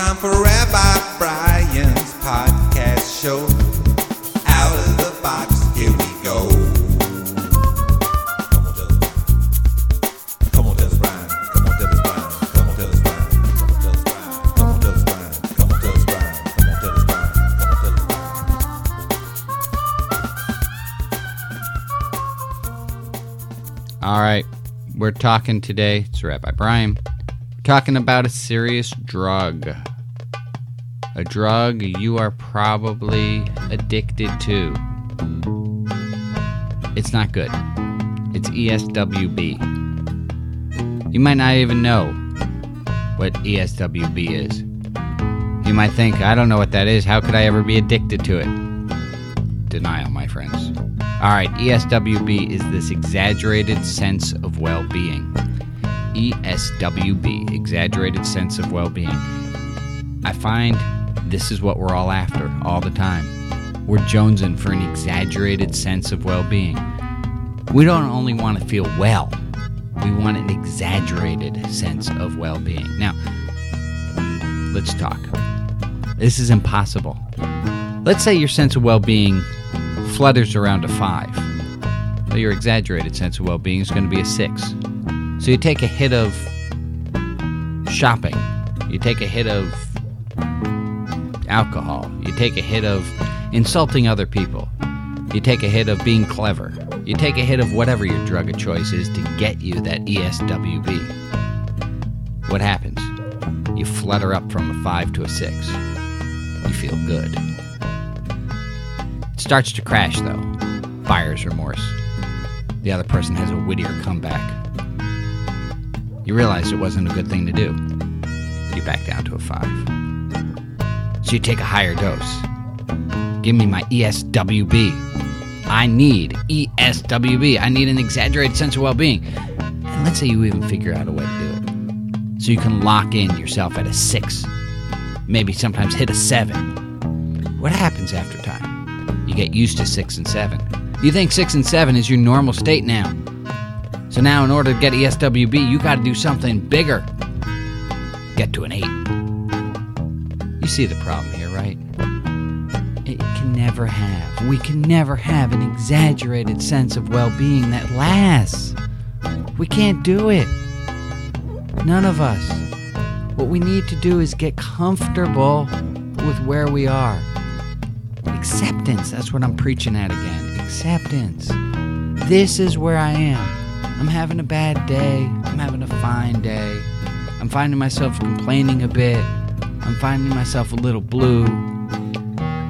time for Rabbi Brian's podcast show. Out of the box, here we go. Come on, tell us. Come on, tell us, Brian. Come on, tell us, Brian. Come on, tell us, Brian. Come on, tell us, Brian. Come on, tell us, Brian. Come on, tell us, Brian. Come on, tell us, Brian. All right, we're talking today. It's Rabbi Brian talking about a serious drug. A drug you are probably addicted to. It's not good. It's ESWB. You might not even know what ESWB is. You might think, I don't know what that is. How could I ever be addicted to it? Denial, my friends. All right, ESWB is this exaggerated sense of well being. ESWB, exaggerated sense of well being. I find this is what we're all after all the time. We're jonesing for an exaggerated sense of well being. We don't only want to feel well, we want an exaggerated sense of well being. Now, let's talk. This is impossible. Let's say your sense of well being flutters around a five. Well, your exaggerated sense of well being is going to be a six. So you take a hit of shopping, you take a hit of alcohol, you take a hit of insulting other people, you take a hit of being clever, you take a hit of whatever your drug of choice is to get you that ESWB. What happens? You flutter up from a five to a six. You feel good. It starts to crash though. Buyer's remorse. The other person has a wittier comeback. You realize it wasn't a good thing to do. You back down to a five. So you take a higher dose. Give me my ESWB. I need ESWB. I need an exaggerated sense of well being. And let's say you even figure out a way to do it. So you can lock in yourself at a six. Maybe sometimes hit a seven. What happens after time? You get used to six and seven. You think six and seven is your normal state now. So now, in order to get ESWB, you got to do something bigger. Get to an eight. See the problem here, right? It can never have. We can never have an exaggerated sense of well being that lasts. We can't do it. None of us. What we need to do is get comfortable with where we are. Acceptance. That's what I'm preaching at again. Acceptance. This is where I am. I'm having a bad day. I'm having a fine day. I'm finding myself complaining a bit. I'm finding myself a little blue.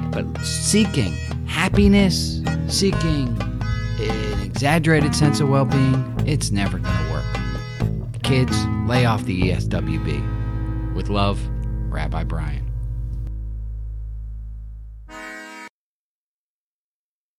But seeking happiness, seeking an exaggerated sense of well being, it's never going to work. Kids, lay off the ESWB. With love, Rabbi Brian.